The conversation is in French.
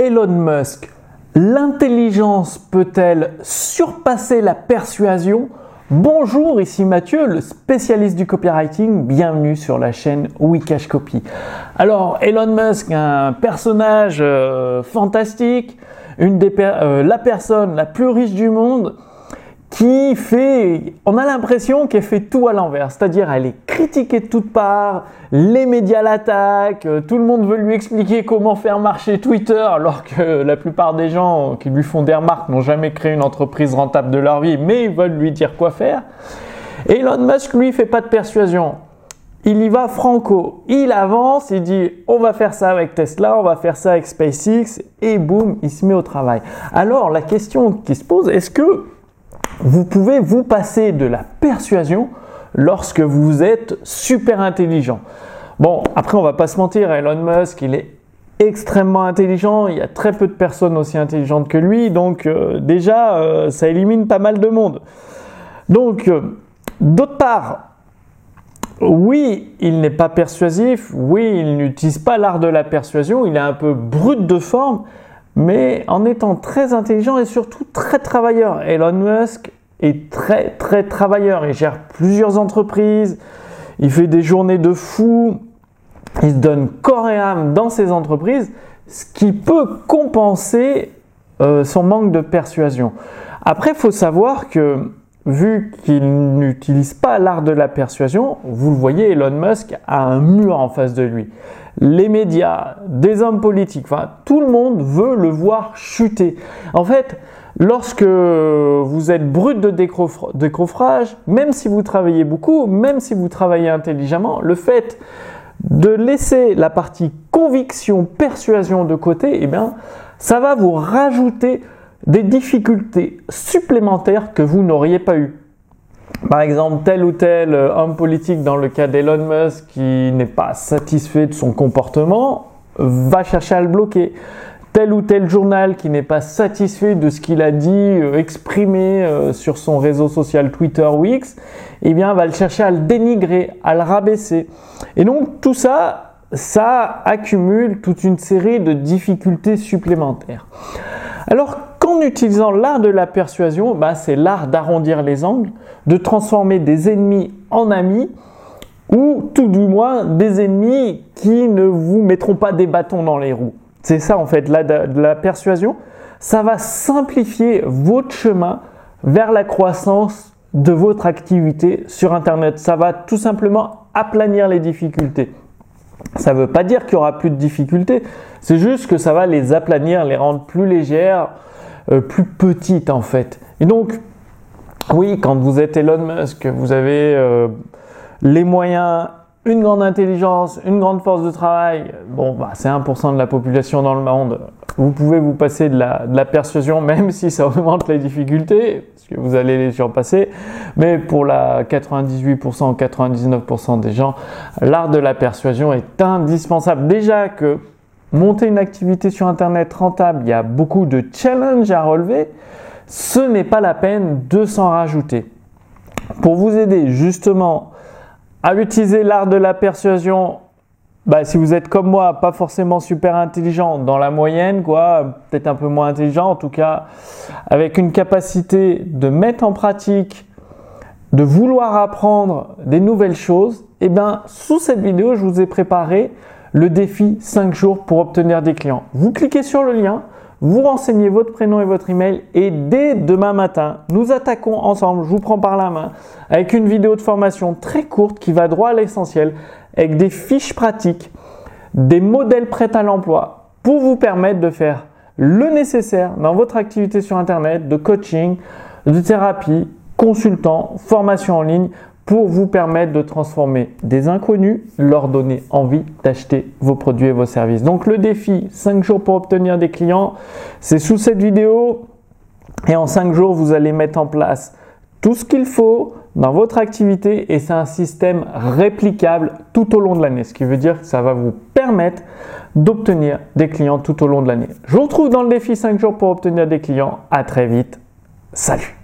Elon Musk, l'intelligence peut-elle surpasser la persuasion? Bonjour, ici Mathieu, le spécialiste du copywriting. Bienvenue sur la chaîne Wikash Copy. Alors, Elon Musk, un personnage euh, fantastique, une des euh, la personne la plus riche du monde, qui fait, on a l'impression qu'elle fait tout à l'envers, c'est-à-dire elle est critiquée de toutes parts, les médias l'attaquent, euh, tout le monde veut lui expliquer comment faire marcher Twitter, alors que la plupart des gens qui lui font des remarques n'ont jamais créé une entreprise rentable de leur vie, mais ils veulent lui dire quoi faire. Elon Musk, lui, fait pas de persuasion. Il y va franco. Il avance, il dit on va faire ça avec Tesla, on va faire ça avec SpaceX, et boum, il se met au travail. Alors la question qui se pose, est-ce que vous pouvez vous passer de la persuasion lorsque vous êtes super intelligent. Bon, après on va pas se mentir, Elon Musk, il est extrêmement intelligent, il y a très peu de personnes aussi intelligentes que lui, donc euh, déjà euh, ça élimine pas mal de monde. Donc, euh, d'autre part, oui, il n'est pas persuasif, oui, il n'utilise pas l'art de la persuasion, il est un peu brut de forme, mais en étant très intelligent et surtout très travailleur. Elon Musk est très très travailleur, il gère plusieurs entreprises, il fait des journées de fou, il se donne corps et âme dans ses entreprises, ce qui peut compenser euh, son manque de persuasion. Après, il faut savoir que vu qu'il n'utilise pas l'art de la persuasion, vous le voyez, Elon Musk a un mur en face de lui les médias, des hommes politiques, tout le monde veut le voir chuter. En fait, lorsque vous êtes brut de décoffrage, même si vous travaillez beaucoup, même si vous travaillez intelligemment, le fait de laisser la partie conviction, persuasion de côté, eh bien, ça va vous rajouter des difficultés supplémentaires que vous n'auriez pas eues. Par exemple, tel ou tel euh, homme politique, dans le cas d'Elon Musk, qui n'est pas satisfait de son comportement, va chercher à le bloquer. Tel ou tel journal qui n'est pas satisfait de ce qu'il a dit, euh, exprimé euh, sur son réseau social Twitter ou X, eh bien, va le chercher à le dénigrer, à le rabaisser. Et donc, tout ça, ça accumule toute une série de difficultés supplémentaires. Alors, en utilisant l'art de la persuasion, bah, c'est l'art d'arrondir les angles, de transformer des ennemis en amis, ou tout du moins des ennemis qui ne vous mettront pas des bâtons dans les roues. C'est ça en fait, la, la persuasion. Ça va simplifier votre chemin vers la croissance de votre activité sur Internet. Ça va tout simplement aplanir les difficultés. Ça ne veut pas dire qu'il n'y aura plus de difficultés, c'est juste que ça va les aplanir, les rendre plus légères, euh, plus petite en fait. Et donc, oui, quand vous êtes Elon Musk, vous avez euh, les moyens, une grande intelligence, une grande force de travail, bon, bah, c'est 1% de la population dans le monde. Vous pouvez vous passer de la, persuasion, même si ça augmente les difficultés, parce que vous allez les surpasser. Mais pour la 98% ou 99% des gens, l'art de la persuasion est indispensable. Déjà que monter une activité sur Internet rentable, il y a beaucoup de challenges à relever, ce n'est pas la peine de s'en rajouter. Pour vous aider justement à utiliser l'art de la persuasion, bah, si vous êtes comme moi, pas forcément super intelligent, dans la moyenne, quoi, peut-être un peu moins intelligent, en tout cas, avec une capacité de mettre en pratique, de vouloir apprendre des nouvelles choses, eh bien, sous cette vidéo, je vous ai préparé le défi 5 jours pour obtenir des clients. Vous cliquez sur le lien, vous renseignez votre prénom et votre email et dès demain matin, nous attaquons ensemble, je vous prends par la main, avec une vidéo de formation très courte qui va droit à l'essentiel, avec des fiches pratiques, des modèles prêts à l'emploi pour vous permettre de faire le nécessaire dans votre activité sur Internet de coaching, de thérapie, consultant, formation en ligne pour vous permettre de transformer des inconnus, leur donner envie d'acheter vos produits et vos services. Donc le défi 5 jours pour obtenir des clients, c'est sous cette vidéo et en 5 jours vous allez mettre en place tout ce qu'il faut dans votre activité et c'est un système réplicable tout au long de l'année, ce qui veut dire que ça va vous permettre d'obtenir des clients tout au long de l'année. Je vous retrouve dans le défi 5 jours pour obtenir des clients. À très vite. Salut